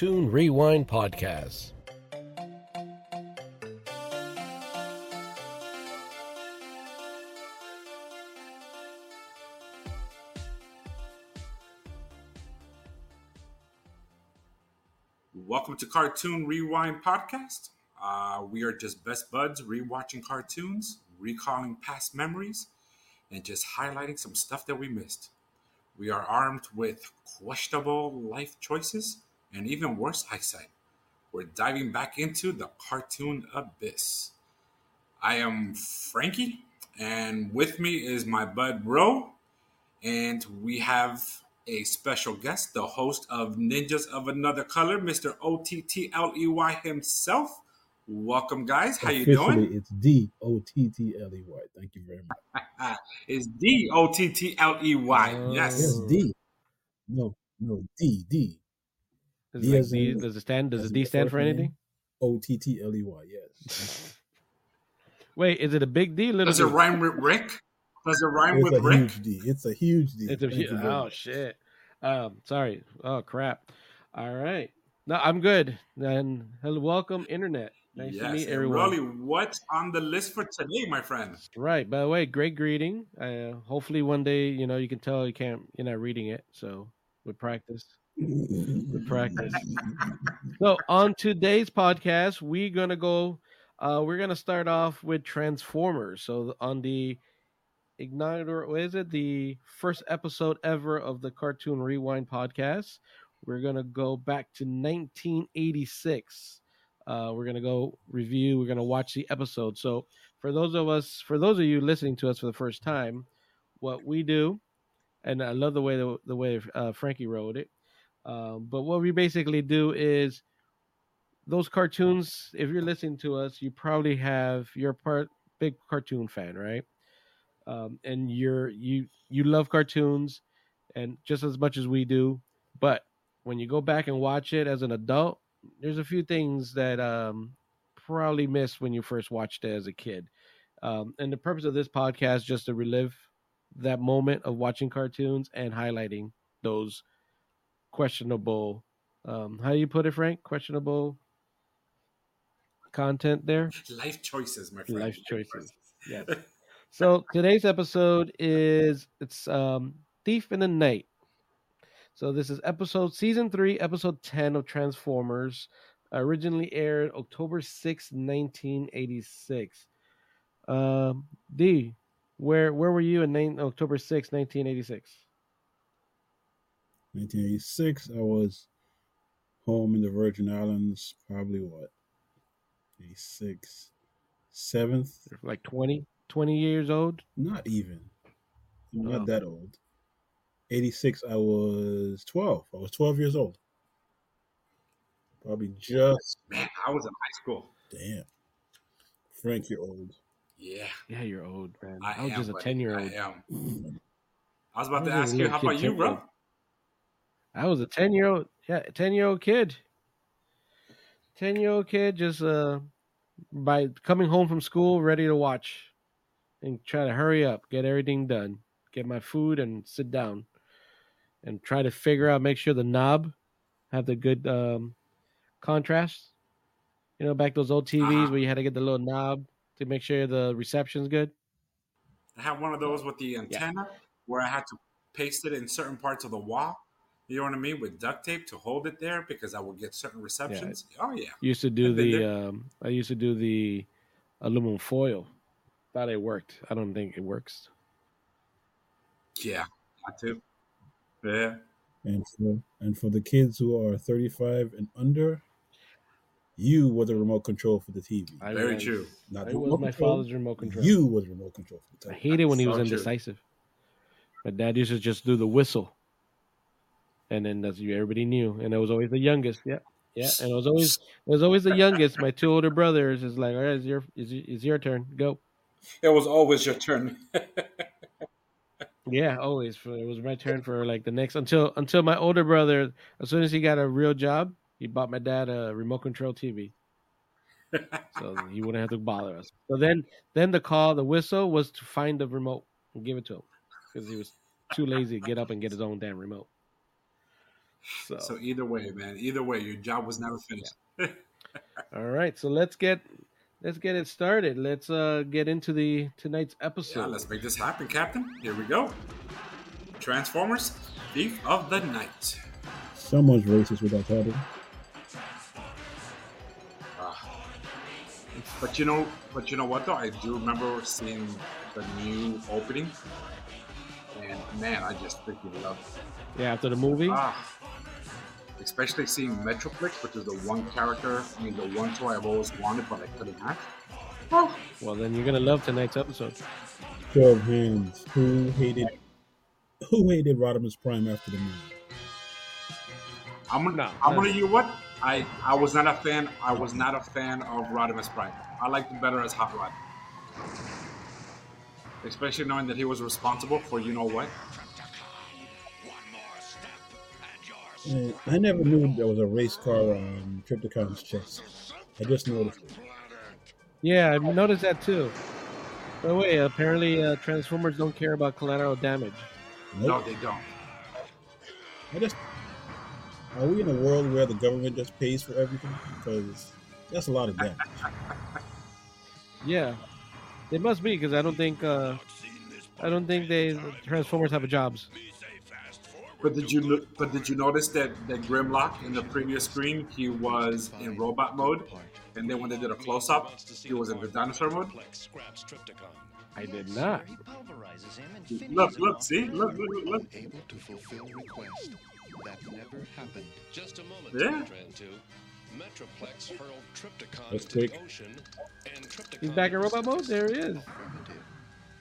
Cartoon Rewind Podcast. Welcome to Cartoon Rewind Podcast. Uh, we are just best buds rewatching cartoons, recalling past memories, and just highlighting some stuff that we missed. We are armed with questionable life choices and even worse eyesight. We're diving back into the cartoon abyss. I am Frankie, and with me is my bud Ro, and we have a special guest, the host of Ninjas of Another Color, Mr. OTTLEY himself. Welcome, guys. How you Officially, doing? It's D O T T L E Y. Thank you very much. It's D O T T L E Y. Yes. Yes, D. No, no, D D Does, D it like D, in- does it stand? Does as the D stand for anything? O T T L E Y. Yes. Wait, is it a big D? Little Does it D? rhyme with Rick? Does it rhyme It's with a Rick? huge D. It's a huge D. It's a, Thank you oh much. shit. Um, sorry. Oh crap. All right. No, I'm good. And hello, welcome, internet. Nice to meet and everyone. Rolly, what's on the list for today, my friend? Right. By the way, great greeting. Uh, hopefully, one day, you know, you can tell you can't. You're not reading it, so with practice. With practice. So on today's podcast, we're gonna go. Uh, we're gonna start off with Transformers. So on the Igniter, what is it? The first episode ever of the Cartoon Rewind podcast. We're gonna go back to 1986. Uh, we're gonna go review. We're gonna watch the episode. So for those of us, for those of you listening to us for the first time, what we do, and I love the way the, the way uh, Frankie wrote it. Um, but what we basically do is those cartoons. If you're listening to us, you probably have you're part big cartoon fan, right? Um, and you're you you love cartoons, and just as much as we do. But when you go back and watch it as an adult, there's a few things that um, probably missed when you first watched it as a kid. Um, and the purpose of this podcast just to relive that moment of watching cartoons and highlighting those questionable um how do you put it frank? Questionable content there? Life choices, my friend. Life choices. yes. So today's episode is it's um thief in the night. So this is episode season 3 episode 10 of transformers originally aired october 6 1986 um d where where were you in nine, october 6 1986 1986. I was home in the Virgin Islands. Probably what? 86. Seventh. like 20 20 years old Not even. I'm not Oh. that old. 86. I was 12. I was 12 years old. Probably just Man, I was in high school. damn. Frank, you're old. Yeah, yeah you're old man I, i, was am. just a 10 year old I am. I was about to I was ask you, how about you, too. bro? I was a 10 year old, yeah, 10 year old kid. 10 year old kid just uh by coming home from school ready to watch and try to hurry up, get everything done, get my food and sit down and try to figure out make sure the knob have the good um contrast. You know, back those old TVs Uh-huh. where you had to get the little knob to make sure the reception's good. I had one of those with the antenna where I had to paste it in certain parts of the wall. You know what I mean? With duct tape to hold it there because I would get certain receptions. Oh yeah. Used to do I've the um I used to do the aluminum foil. Thought it worked. I don't think it works. Yeah. I too. Yeah. And for and for the kids who are 35 and under, you were the remote control for the TV. I Very was, true. Not I the was remote my control, father's remote control. You was the remote control for the TV. I hated when he was So true. indecisive. My dad used to just do the whistle, and then that's you. Everybody knew, and it was always the youngest. Yeah, yeah, and it was always it was always the youngest. My two older brothers is like, all right, it's your it's, it's your turn, go. It was always your turn. Yeah, always. For, it was my turn for like the next until until my older brother. As soon as he got a real job, he bought my dad a remote control TV, so he wouldn't have to bother us. So then, then the call, the whistle was to find the remote and give it to him because he was too lazy to get up and get his own damn remote. So, So either way, man, either way, your job was never finished. all right, so let's get let's get it started. Let's uh get into the tonight's Yeah, episode. let's make this happen, Captain. Here we go. Transformers, Thief of the Night. Someone's racist with that title. Ah. But you know, but you know what though? I do remember seeing the new opening, and man, I just freaking love it. Yeah, after the movie. Ah, especially seeing Metroplex, which is the one character, I mean, the one toy I've always wanted, but I couldn't have. Oh, Well, then you're gonna love tonight's episode. Show of hands. Who hated who hated Rodimus Prime after the movie? I'm gonna, No, I'm no. gonna, you what? I, I was not a fan. I was not a fan of Rodimus Prime. I liked him better as Hot Rod, especially knowing that he was responsible for you know what. Uh, I never knew there was a race car on Trypticon's chest. I just noticed it. Yeah, I've noticed that too. By the way, apparently uh, Transformers don't care about collateral damage. No, they don't. I just are we in a world where the government just pays for everything? Because that's a lot of damage. Yeah, they must be because I don't think uh, I don't think they Transformers have a jobs. But did you look? But did you notice that that Grimlock in the previous screen he was in robot mode, and then when they did a close up, he was in the dinosaur mode. I did not. Look, look, see, look, look, look. Able to fulfill request. That never happened. Just a moment, Yeah. Tran 2. Metroplex hurled Trypticon That's into quick. the ocean, and Trypticon He's back in robot mode. There he is.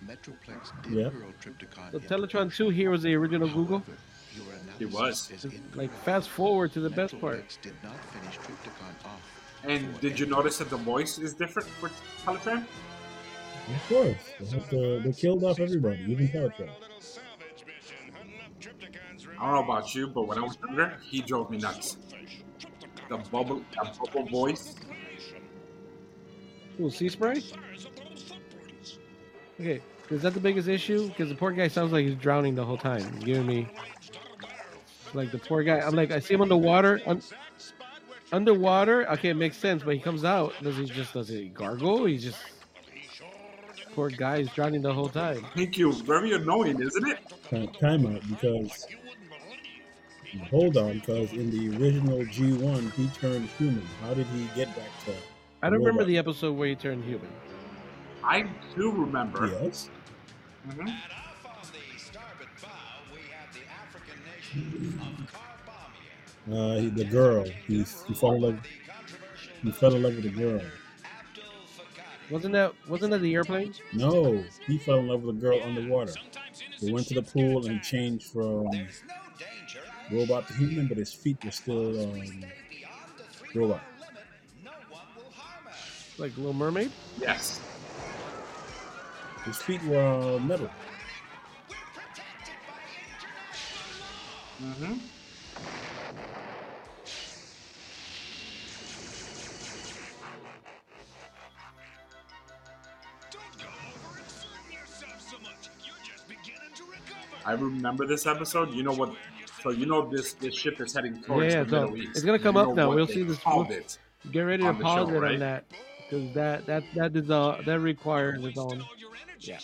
Metroplex did Yeah. hurl Trypticon The Teletron 2 here was the original Google. However, your He was. Like fast forward to the best part. Did not finish Trypticon off. And did you notice that the voice is different for Teletraan? Of course, they, have to, they killed off everybody, even Teletron. I don't know about you, but when I was younger, he drove me nuts. The bubble, that bubble voice. Ooh, sea spray. Okay, is that the biggest issue? Because the poor guy sounds like he's drowning the whole time, giving me like the poor guy. I'm like, I see him underwater. Un- underwater, okay, it makes sense. But he comes out. Does he just does he gargle? He just poor guy is drowning the whole time. Thank you. Very annoying, isn't it? Time, time out because hold on, because in the original G1 he turned human. How did he get back to I don't remember the episode where he turned human. I do remember. yes? Mhm. Uh, he, the girl. He, he fell in love. He fell in love with the girl. Wasn't that wasn't that the airplane? No, he fell in love with a girl underwater. They went to the pool and changed from robot to human, but his feet were still um, robot. Like Little Mermaid? Yes. His feet were uh, metal. Hmm I remember this episode. You know what? So you know this this ship is heading towards Yeah, the so Middle East. it's gonna come You up now. We'll see this- we'll- it. Get ready to pause show, it right? on that because that that that is uh that requires its own. Yeah.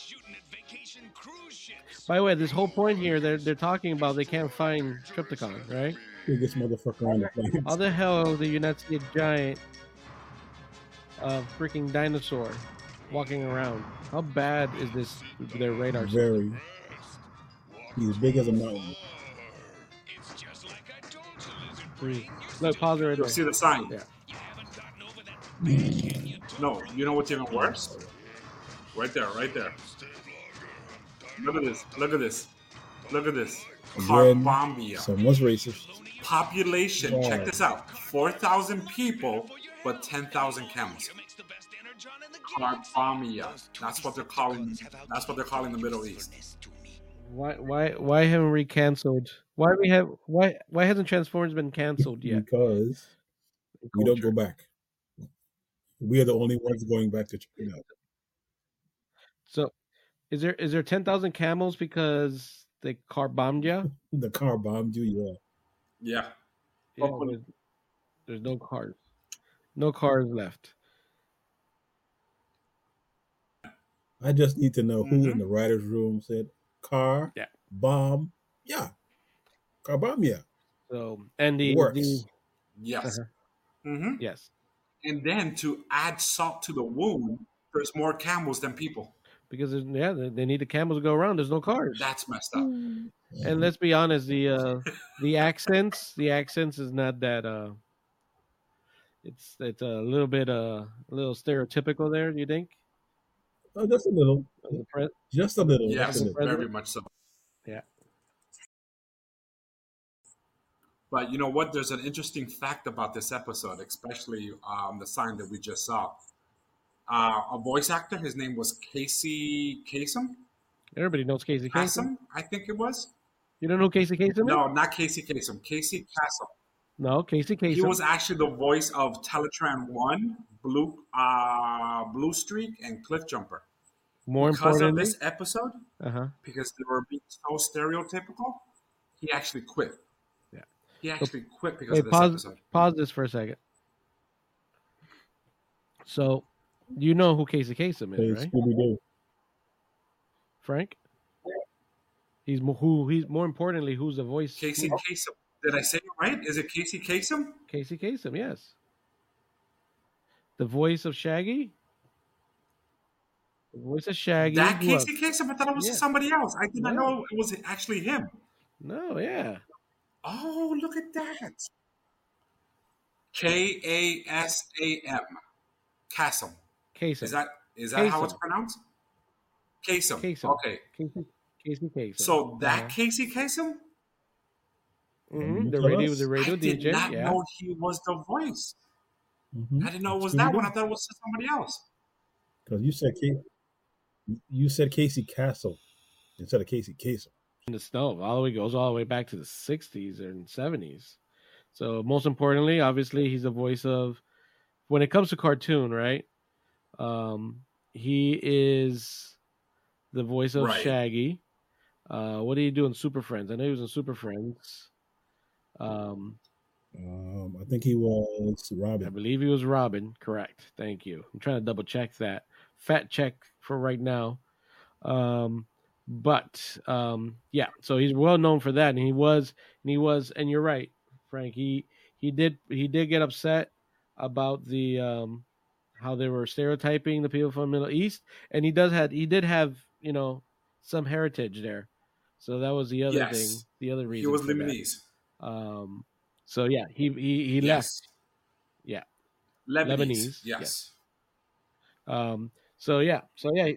By the way, this whole point here, they're they're talking about they can't find Trypticon, right? Biggest motherfucker on the planet. How the hell the United States giant, uh, freaking dinosaur, walking around? How bad is this their radar? system? Very. He's big as a mountain. Three. Look, pause it right You'll there. see the sign. Yeah. No, you know what's even worse? Right there, right there. Look at this. Look at this. Look at this. Again, Carbombya. Someone's racist. Population. Yeah. Check this out. Four thousand people, but ten thousand camels. Carbombya. That's what they're calling. That's what they're calling the Middle East. Why why why haven't we canceled? Why we have why why hasn't Transformers been canceled yet? Because we don't go back. We are the only ones going back to check it. So, is there is there ten thousand camels because they car bombed you? The car bombed you, yeah. Yeah. Yeah, there's, there's no cars. No cars left. I just need to know who Mhm. in the writers' room said car, Yeah. bomb, yeah, car bomb, yeah. So and the, Works. the Yes. Uh-huh. hmm yes, And then to add salt to the wound, there's more camels than people. Because yeah, they, they need the camels to go around. There's no cars. That's messed up. And let's be honest, the uh, the accents, the accents is not that. Uh, it's it's a little bit uh, a little stereotypical there. Do you think? Oh, just a little, Of pre- just a little. Yes, just a little. very much so. Yeah. But you know what? There's an interesting fact about this episode, especially um, the sign that we just saw. Uh, a voice actor, his name was Casey Kasem. Everybody knows Casey Kasem. Kasem, I think it was. You don't know Casey Kasem? No, not Casey Kasem. Casey Castle. no, Casey Kasem. He was actually the voice of Teletran One, Blue uh, Blue Streak, and Cliff Jumper. More because of this episode, uh huh. because they were being so stereotypical, he actually quit. Yeah. He actually quit because Hey, of this pause episode. pause this for a second. So, you know who Casey Kasem is, right, Scooby Doo. Frank? He's who. He's more importantly, who's the voice? Casey Kasem. Did I say it right? Is it Casey Kasem? Casey Kasem, yes. The voice of Shaggy. The voice of Shaggy. That who else? Casey Kasem? I thought it was Yeah. somebody else. I did not No. know it was actually him. No, yeah. Oh, look at that. K A S A M. Kasem. Kasem. Is that is that how it's pronounced? Kasem. Kasem. Okay. Casey? Casey Kasem. So that Uh-huh. Casey Kasem? Mhm, You the radio, us. the radio I did DJ. not yeah. know he was the voice. Mhm. I didn't know it was that one. I thought it was somebody else. Because you said Casey, you said Casey Castle instead of Casey Kasem. in the snow. All the way goes all the way back to the '60s and '70s. So most importantly, obviously, he's the voice of. When it comes to cartoon, right? Um, he is the voice of Right. Shaggy. Uh, what did he do in Super Friends? I know he was in Super Friends. Um, Um, I think he was Robin. I believe he was Robin. Correct. Thank you. I'm trying to double check that. Fat check for right now. Um, but um, yeah, so he's well known for that, and he was, and he was, and you're right, Frank. He he did he did get upset about the um, how they were stereotyping the people from the Middle East, and he does had he did have you know some heritage there, so that was the other Yes. thing, the other reason He was for that. Lebanese. Um, so yeah, he he he Yes. left. Yeah. Lebanese. Lebanese, Yes. yes. Um, so yeah, so yeah,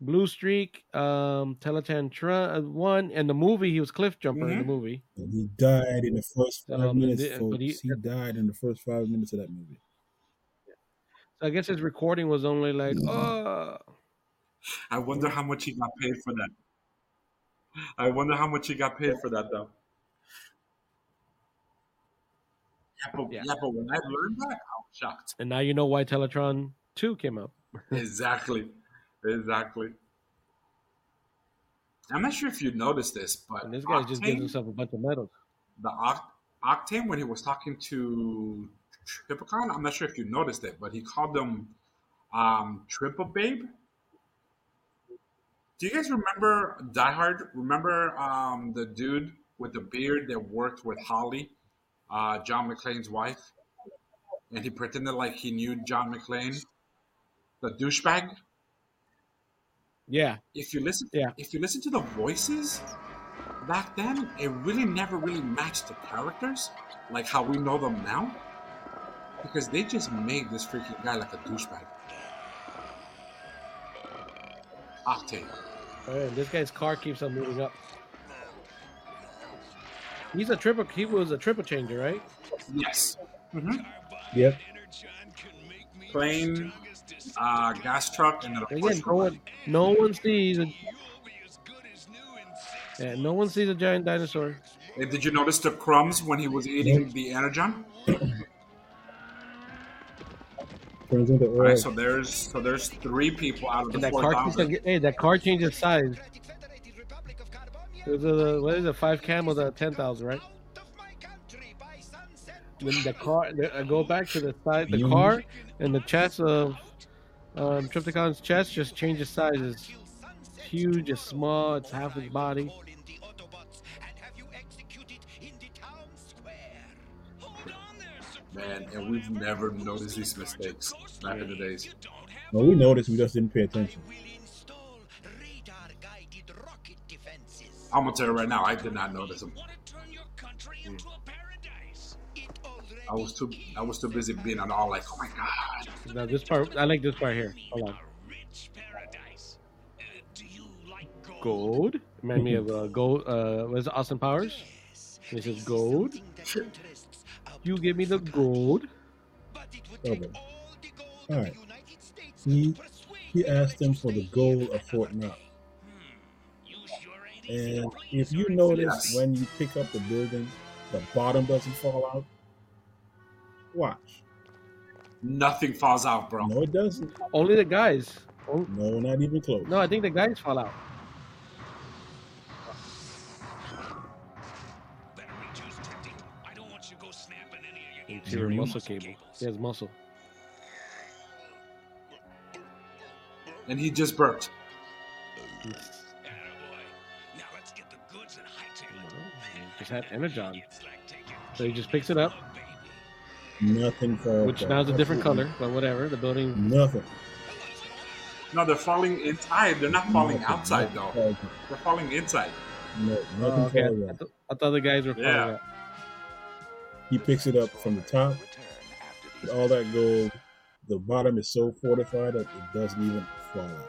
Blue Streak, um, Teletan Tron uh, one, and the movie he was Cliff Jumper in the Mhm. movie. And he died in the first five Um, minutes, the- folks. but he- he, died in the first five minutes of that movie. So I guess his recording was only like, oh, I wonder how much he got paid for that. I wonder how much he got paid for that, though. Yeah, but, Yeah. yeah. but when I learned that, I was shocked. and now you know why Teletron two came out. exactly. Exactly. I'm not sure if you noticed this, but And this guy just gives himself a bunch of medals. the Oct- Octane when he was talking to Trypticon, I'm not sure if you noticed it, but he called them um, Triple Babe. Do you guys remember Die Hard? Remember um, the dude with the beard that worked with Holly, uh, John McClane's wife, and he pretended like he knew John McClane, the douchebag. Yeah, If you listen, Yeah. if you listen to the voices back then, it really never really matched the characters like how we know them now, because they just made this freaking guy like a douchebag. Octane. And this guy's car keeps on moving up. He's a triple. He was a triple changer, right? Yes. hmm Yep. Plane, uh, gas truck, and then a Again, no one, no one sees. A, yeah, no one sees a giant dinosaur. Hey, Did you notice the crumbs when he was eating the energon? Turns into All oil. right, so there's so there's three people out of And the that four car keeps thousand. get, hey, that car changes size. It was a, what is it? Five camels at ten thousand, right? Then the car. The, I go back to the side. The You- car and the chest of um, Trypticon's chest just changes sizes. Huge. It's small. It's half his body. Man, and we've never noticed these mistakes back in the days. No, we noticed. We just didn't pay attention. I'm gonna tell you right now, I did not notice them. I was too I was too busy being on all like, oh my god. Now this part. I like this part here. Hold on. Gold. Remind me of uh, gold. Uh, what is it? Austin Powers. This is gold. You give me the gold. Okay. All right. He he asked them for the gold of Fort Knox. And if you notice Yes. when you pick up the building, the bottom doesn't fall out. Watch. Nothing falls out, bro. No, it doesn't. Only the guys. Oh, No, not even close. no, I think the guys fall out. Interior muscle cable. He has muscle. And he just burped. Just had energon. So he just picks it up, Nothing falls which out. now is a different color, but whatever. The building. Nothing. No, they're falling inside. They're not falling Nothing. outside Nothing though. They're falling inside. No, Oh, nothing okay. falls I, th- I thought the guys were falling Yeah. out. He picks it up from the top. With all that gold, the bottom is so fortified that it doesn't even fall out.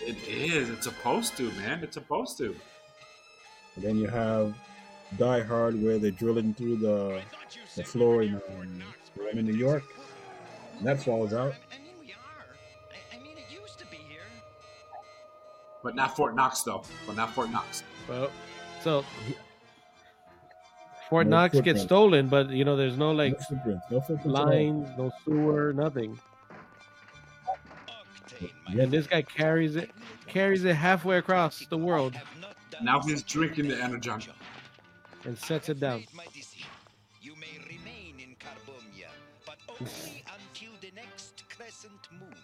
It is. It's supposed to, man. It's supposed to. And then you have Die Hard where they're drilling through the the floor in, um, in New York. And that falls out. I mean, we are. I, I mean, it used to be here. But not Fort Knox though. But not Fort Knox. Well, so Fort No Knox gets stolen, but you know, there's no like no footprints. No footprints. lines, no sewer, nothing. Yeah. And this guy carries it, carries it halfway across the world Now he's drinking the energon. and sets it down. You may remain in Carbombya, but only until the next crescent moon.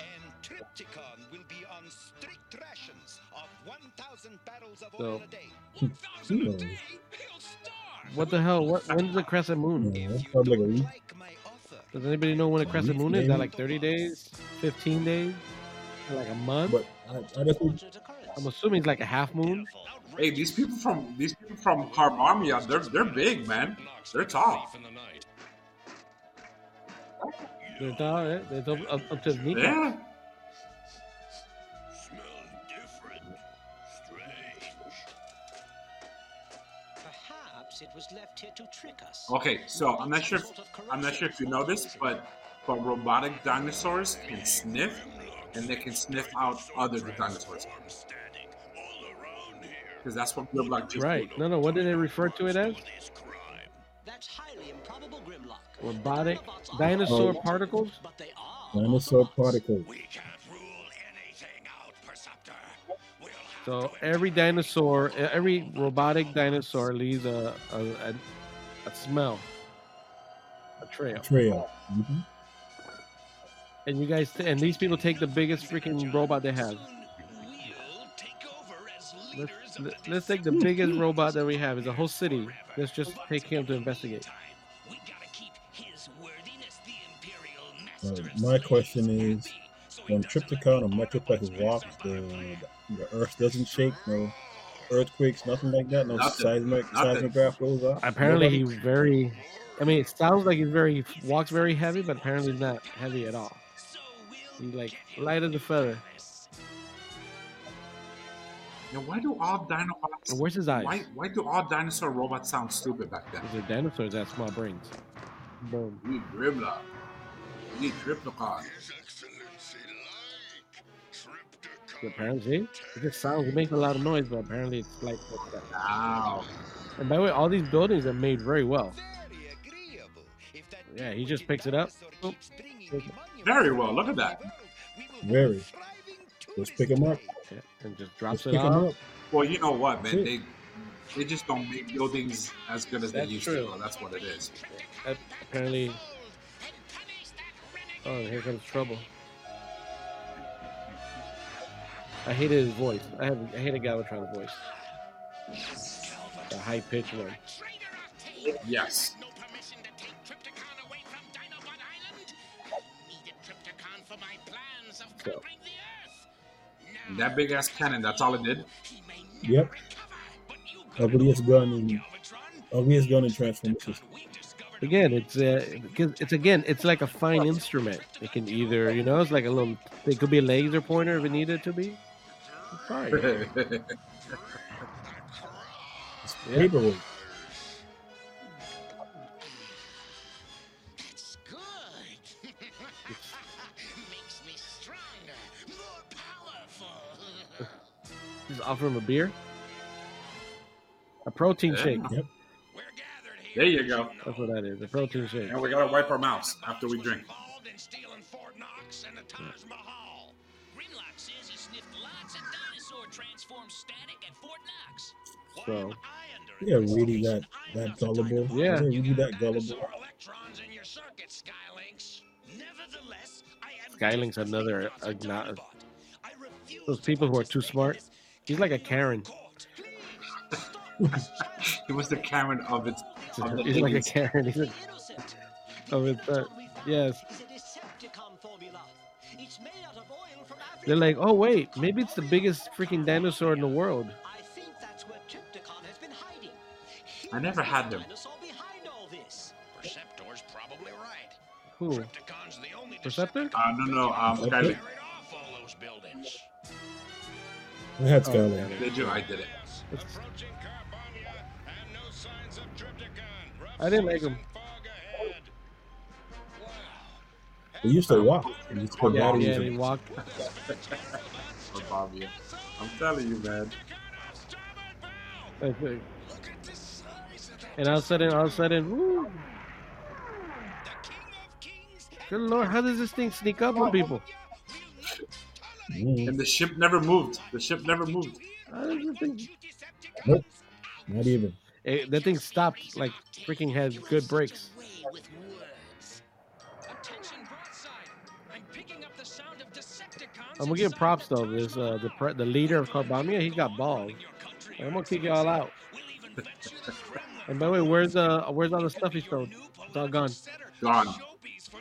And Trypticon will be on strict rations of 1,000 barrels of oil So- a day. Who knows? What the hell? What? When's the crescent moon? No, If that's you probably a week. like my offer, Does anybody know when a crescent moon is? Is that like 30 days, 15 days, like a month? But I, I think... I'm assuming it's like a half moon. Hey, these people from these people from Carbombya, uh, they're they're big, man. They're tall. It's, all, it's up, up, up to his kneecap. Yeah. Here to trick us. Okay, so I'm not sure. If, I'm not sure if you know this, but but robotic dinosaurs can sniff, and they can sniff out other dinosaurs. Because that's what Grimlock just Right. No, no. What did they refer to it as? That's highly improbable, Grimlock. Robotic dinosaur Oh. particles. But they are. dinosaur particles. So every dinosaur, every robotic dinosaur leaves a a, a, a smell, a trail. Trail. hmm And you guys, and these people take the biggest freaking robot they have. Let's, let's take the biggest robot that we have. It's a whole city. Let's just take him to investigate. Uh, my question is, when Trypticon or Metroplex walks, the, the earth doesn't shake, no earthquakes, nothing like that, no Nothing. seismic Nothing. seismograph goes off. Apparently, Nobody? he's very. I mean, it sounds like he's very walks very heavy, but apparently he's not heavy at all. He's like light as a feather. Now, why do all dinobots? And where's his eyes? Why why do all dinosaur robots sound stupid back then? Because they're dinosaurs that have small brains. Boom. We need Grimlock. We need Trypticon. Apparently, it just sounds. It makes a lot of noise, but apparently it's like. Wow. And by the way, all these buildings are made very well. very agreeable. If that Yeah, he just picks oh. it up. dinosaur keeps bringing Oop. monuments Very well, look at that. world, we will Very. be a thriving Just pick 'em up. Yeah, and just Just drops pick it 'em off. up. Well, you know what, man? They They just don't make buildings as good as That's they used true. to. That's what it is. Apparently. Oh, here comes trouble. I hated his voice. I have I hated Galvatron's voice. The high pitched one. Yes. No permission to take Trypticon away from Dinobot Island. Needed Trypticon for my plans of So. conquering the Earth. Now That big ass cannon, that's all it did. he may never Yep. recover, but you got Ugliest gun in Galvatron. ugliest gun in Transformers. Again, it's uh, because it's again, it's like a fine instrument. It can either, you know, it's like a little. It could be a laser pointer if it needed to be. It's fine. It's Yeah. paperweight. It's good. Makes me stronger, more powerful. Just offer him a beer. A protein Yeah. shake. Yep. We're gathered here. there you go. That's what that is. A protein shake. And we gotta wipe our mouths after we drink. So- am I under Yeah, really that that gullible. Yeah. Is it really that gullible? Dinosaur electrons in your circuit, Skylynx. Nevertheless, I am Skylynx another as a agno- Dinobot. I refuse Those people who are too smart. He's like a Karen. court. Please, stop this. It was the Karen of its of the He's like a Karen. He's a, Innocent. Oh, it's, uh, What we found yes. They're like, oh wait, maybe it's the biggest freaking dinosaur in the world. I think that's where Trypticon has been hiding. I never had them. Behind all this. Perceptor's probably right. Who? Trypticon's the only Perceptor? Uh, no, no, um, Okay. Skyler, Carried off all those buildings. I had Oh, Skyline. okay. they. I did it. Approaching Carbombya and no signs of Trypticon. Rough I didn't like seas him. They used to walk and just put Yeah, yeah, in. they walk. Oh, I'm telling you, man. That's it. Look at the size of that And all of a sudden, all of a sudden, woo! The king of kings Good lord, how does this thing sneak up on people? And the ship never moved. The ship never moved. How does this thing? Nope. not even. Eh, that thing stopped like freaking has good brakes. I'm gonna give props though. This uh, the pre- the leader of Carbamia, he's got balls. I'm gonna kick y'all out. And by the way, where's uh where's all the stuff he stole? It's all gone. Gone.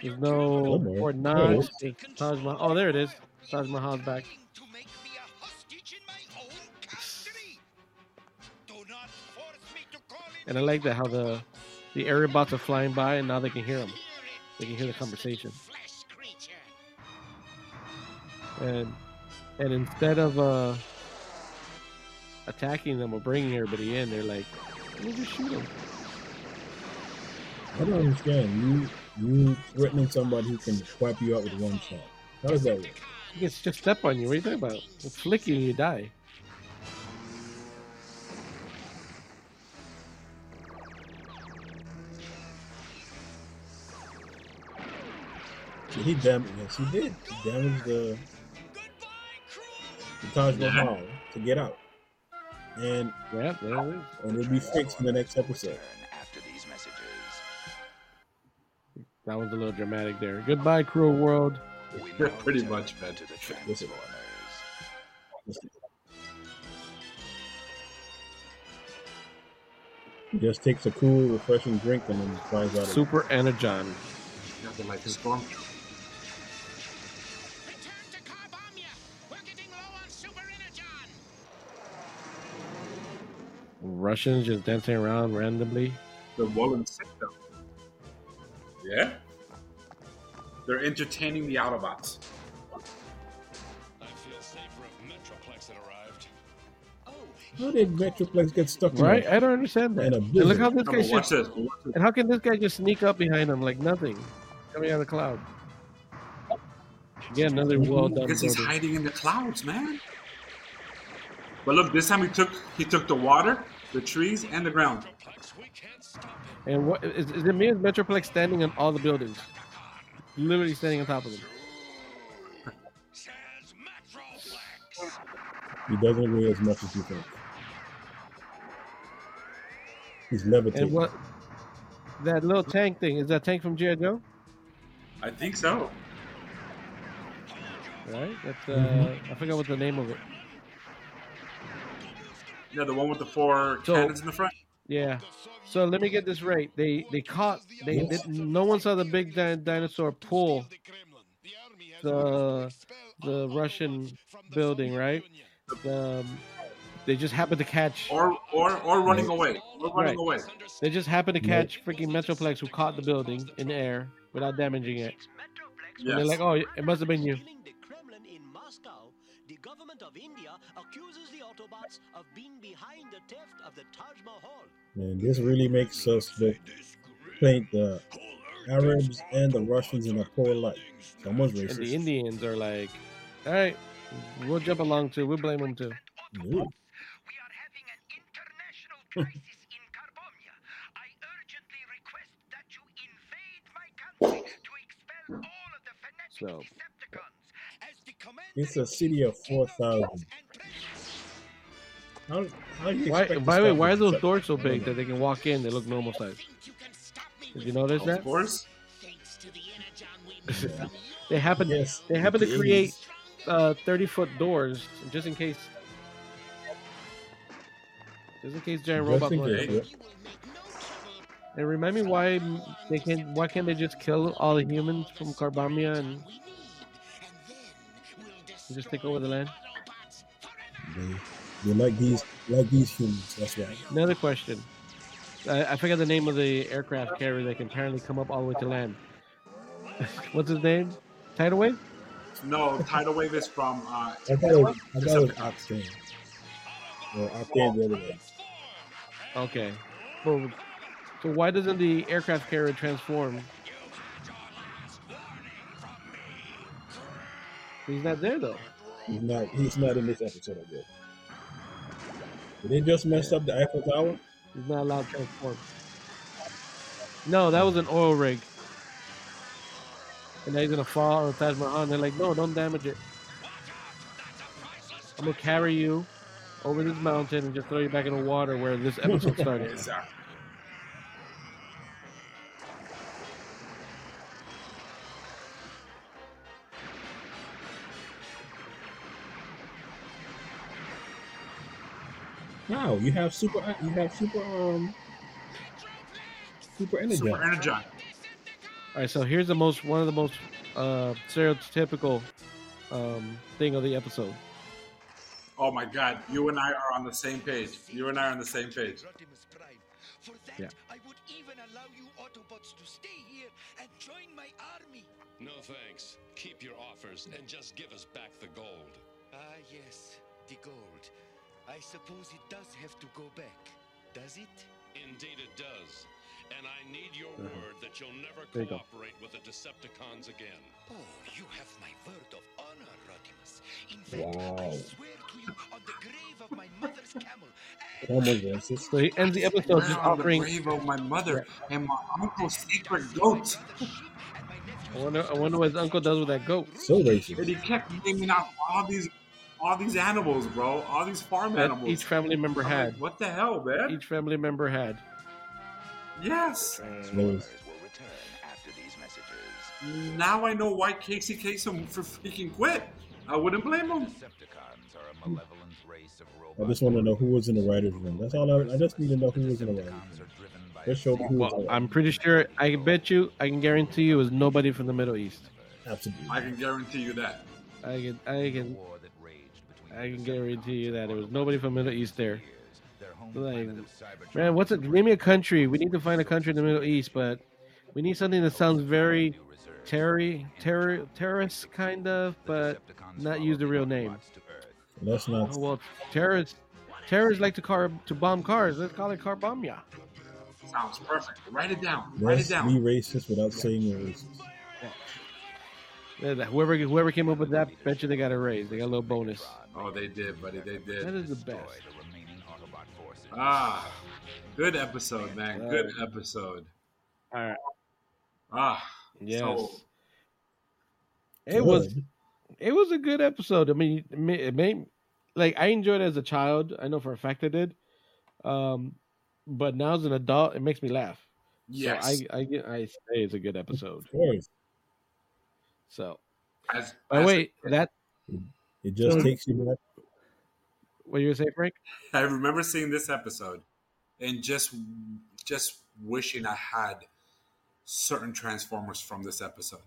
There's no Oh, boy. Fort There it Knox. is. there's Taj Mahal. Oh, there it is. Taj Mahal's back. To make me a hostage in my own country. Do not force me to call in And I like that how the the Aerialbots are flying by and now they can hear them. They can hear the conversation. And and instead of uh attacking them or bringing everybody in, they're like, me just shoot them. I don't understand. You you threatening somebody who can wipe you out with one shot. How does that work? He gets just step on you. What are you talking about? It'll flick you and you die. He damage? Yes, he did. He damaged the, the Taj Mahal to get out, and Yeah, there it is. and it'll be fixed in the next episode. After these messages. That was a little dramatic there. Goodbye, cruel world. Yeah, pretty much, man. To the Transformers. He just takes a cool, refreshing drink and then flies out. Super Energon. Got the light storm. Russians just dancing around randomly. The Wallen sick though. Yeah. They're entertaining the Autobots. I feel safer if Metroplex had arrived. Oh, how did Metroplex get stuck in Right? a- I don't understand that. And look how this guy but just, this. And how can this guy just sneak up behind him like nothing? Coming out of the cloud. Again, another well done. Because he's hiding in the clouds, man. But look, this time he took he took the water, the trees, and the ground. Metroplex, we can't stop him. And what is, is it me as Metroplex standing on all the buildings? Literally standing on top of them. Metroplex. He doesn't weigh as much as you think. He's levitating. And what that little tank thing is that tank from G.I. Joe, I think so. right? That's uh, Mhm. I forgot what the name of it. Yeah, the one with the four So- cannons in the front. Yeah. So let me get this right. They they caught they, they no one saw the big di- dinosaur pull the the Russian building, right? Um, they just happened to catch. Or or or running away. Or running Right. away. They just happened to Nope. catch freaking Metroplex, who caught the building in the air without damaging it. And Yes. they're like, "Oh, it must have been you." Killing the Kremlin in Moscow, the government of India accuses the Autobots of being behind the theft of the Taj Mahal. Man, this really makes us look, paint the Arabs and the Russians in a poor light. It's almost And the Indians are like, "All right, we'll jump along too. We'll blame them too." Ooh. We are having an international crisis in Carbombya. I urgently request that you invade my country to expel all of the fanatic So- Decepticons. As the commander It's a city of 4,000. How, how do you Why? By the way, why are those doors so big that they can walk in? They look normal size. Did you notice Of that? course. They happen. Yes, They happen to create uh, thirty foot doors just in case. Just in case giant Just robot. case, yeah. And remind me why they can. Why can't they just kill all the humans from Carbamia and just take over the land? They, they like these like these humans. That's why. Another question. I, I forgot the name of the aircraft carrier that can apparently come up all the way to land. What's his name? Tidal wave. No, tidal wave is from uh, I thought it was, I thought it was Octane. Or Octane the other way. Okay. Well, so why doesn't the aircraft carrier transform? He's not there though. He's not. He's not in this episode. I guess. Did they just mess up the Eiffel Tower? He's not allowed to transform. No, that was an oil rig. And now he's gonna fall on Taj Mahal. They're like, no, don't damage it. I'm gonna carry you over this mountain and just throw you back in the water where this episode started. No, you have super. You have super. Um. Super energy. Super Energon. All right, so here's the most one of the most uh, stereotypical um, thing of the episode. Oh my God, you and I are on the same page. You and I are on the same page. For that, Yeah. I would even allow you Autobots to stay here and join my army. No thanks. Keep your offers and just give us back the gold. Ah, yes, the gold. I suppose it does have to go back, does it? Indeed it does. And I need your uh-huh. word that you'll never There you go. cooperate with the Decepticons again. Oh, you have my word of honor, Rodimus. In fact, I swear to you on the grave of my mother's camel. and Almost racist. So he ends the episode just on the grave of my mother and my uncle's sacred goat. I wonder, I wonder what his uncle does with that goat. So And racist. he kept naming out all these, all these animals, bro. All these farm That animals. each family member I'm had. like, what the hell, man? Each family member had. Yes. Slows. Now I know why Casey Kasem for freaking quit. I wouldn't blame him. I just want to know who was in the writers' room. That's all. I, I just need to know who was in the writers' room. Just show me who was. Well, in I'm pretty sure. I can bet you. I can guarantee you, is nobody from the Middle East. Absolutely. I can guarantee you that. I can. I can. I can guarantee you that it was nobody from Middle East there. Like, man, what's it? Name me a country. We need to find a country in the Middle East, but we need something that sounds very terror, terror, terrorist kind of, but not use the real name. Let's not. Oh, well, terrorists, terrorists like to car to bomb cars. Let's call it car bomb ya. Sounds perfect. Write it down. Write Let's it down. be racist without saying we're racist. Yeah, Whoever whoever came up with that, bet you they got a raise. They got a little bonus. Oh, they did, buddy. They did. That is the best. Ah, good episode, man. Good episode. All right. Ah, Yes. So, It was it was a good episode. I mean, it made, it made like I enjoyed it as a child. I know for a fact I did. Um, but now as an adult, it makes me laugh. Yes. So I I get I say it's a good episode. Of course. So As- oh as- wait, that It just So- takes you back. what you were saying, Frank? I remember seeing this episode and just just wishing I had certain Transformers from this episode.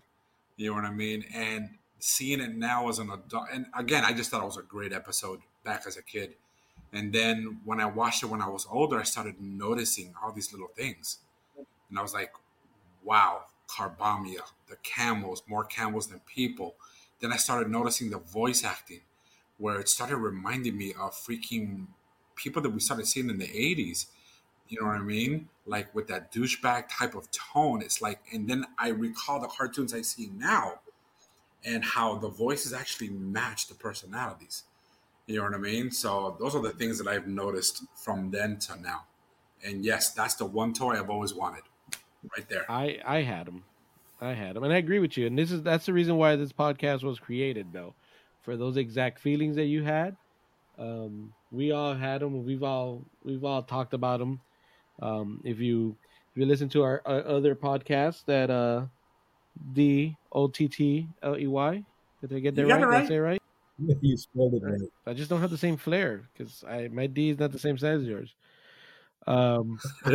You know what I mean? And seeing it now as an adult, and again, I just thought it was a great episode back as a kid. And then when I watched it when I was older, I started noticing all these little things. And I was like, wow, Carbombya, the camels, more camels than people. Then I started noticing the voice acting, where it started reminding me of freaking people that we started seeing in the 80s. You know what I mean? Like with that douchebag type of tone. It's like, and then I recall the cartoons I see now and how the voices actually match the personalities. You know what I mean? So those are the things that I've noticed from then to now. And yes, that's the one toy I've always wanted. Right there. I I had them, I had them, and I agree with you. And this is that's the reason why this podcast was created, though, for those exact feelings that you had. Um, we all had them. We've all we've all talked about them. Um, if you if you listen to our, our other podcast, that uh, D O T T L E Y, did I get that You got right? Did I right. say it right? you spelled it right. I just don't have the same flair because I my D is not the same size as yours. Um,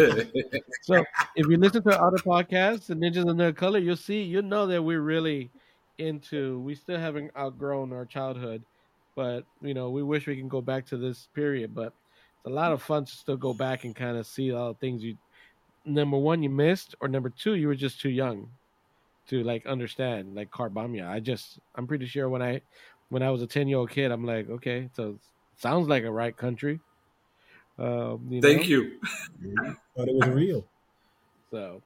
so if you listen to our other podcasts, the Ninjas in Their Color, you'll see, you'll know that we're really into. We still haven't outgrown our childhood, but you know, we wish we can go back to this period. But it's a lot of fun to still go back and kind of see all the things you. Number one, you missed, or number two, you were just too young to like understand. Like Carbombya, I just, I'm pretty sure when I, when I was a ten year old kid, I'm like, okay, so sounds like a right country. Um, you Thank know? you. Thought it was real. So,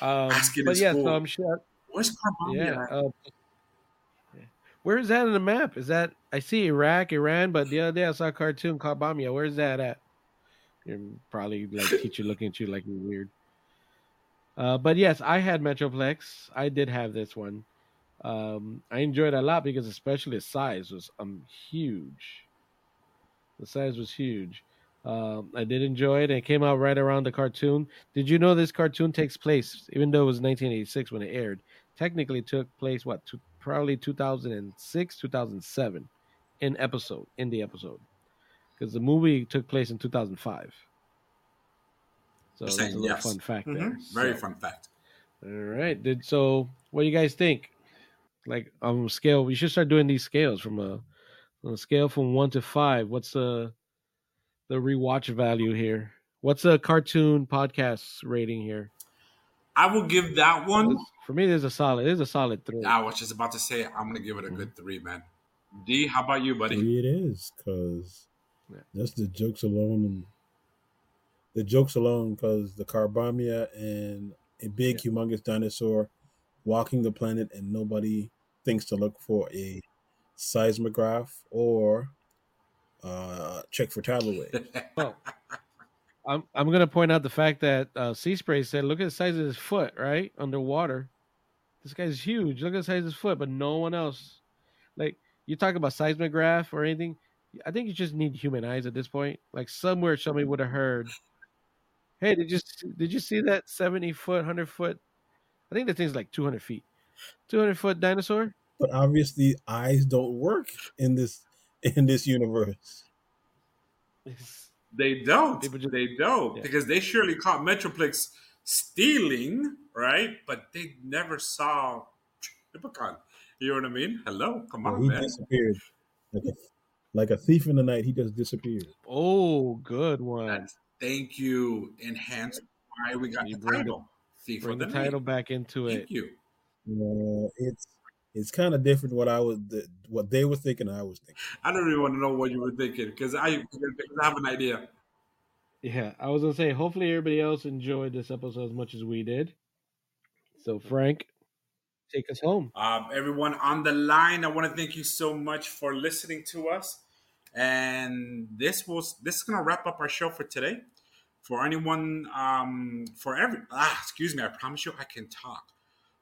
um, Asking but is yeah, cool. so I'm sure. Where's Carbombya? Yeah. Uh, where is that in the map? Is that I see Iraq, Iran, but the other day I saw a cartoon called Bamia. Where's that at? You're probably like teacher looking at you like you're weird. Uh, but yes, I had Metroplex. I did have this one. Um, I enjoyed it a lot because especially the size was um huge. The size was huge. Um, I did enjoy it. It came out right around the cartoon. Did you know this cartoon takes place, even though it was 1986 when it aired? Technically, took place what, to, probably 2006, 2007, in episode in the episode, because the movie took place in 2005. So that's a Saying little yes. fun fact Mhm. there. Very So- fun fact. all right. Did so? What do you guys think? Like on a scale, we should start doing these scales from a on a scale from one to five. What's the the rewatch value here? What's a cartoon podcast rating here? I will give that one. For me, there's a solid. There's a solid three. I was just about to say I'm gonna give it a good three, man. D, how about you, buddy? Three it is, because Yeah. just the jokes alone and the jokes alone, because the Carbombya and a big, humongous dinosaur walking the planet, and nobody thinks to look for a seismograph or uh, check for tidal wave. Well, I'm I'm gonna point out the fact that uh, Sea Spray said, "Look at the size of his foot, right underwater. This guy's huge. Look at the size of his foot." But no one else, like you talk about seismograph or anything. I think you just need human eyes at this point. Like somewhere, somebody would have heard, "Hey, did you did you see that seventy foot, hundred foot? I think the thing's like two hundred feet, two hundred foot dinosaur." but obviously, eyes don't work in this in this universe. They don't. Just- they don't Yeah. because they surely caught Metroplex stealing, right? But they never saw Trypticon. You know what I mean? Hello, come on, he man. disappeared like a, like a thief in the night. He just disappeared. Oh, good one. That's- thank you. Enhance why we got You the bring the- title. Thief Bring of the the title Night. back into it. Thank you. Uh, it's it's kind of different what I was the, what they were thinking. I was thinking. I don't even want to know what you were thinking because I, because I have an idea. Yeah, I was gonna say. Hopefully, everybody else enjoyed this episode as much as we did. So, Frank, take us home. Um, everyone on the line, I want to thank you so much for listening to us. And this was this is gonna wrap up our show for today. For anyone, um, for every ah, excuse me, I promise you I can talk.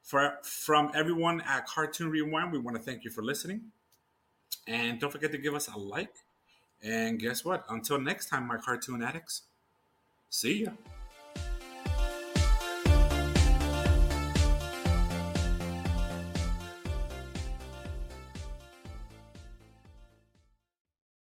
For from everyone at Cartoon Rewind, we want to thank you for listening. And don't forget to give us a like. And guess what? Until next time, my cartoon addicts. See ya.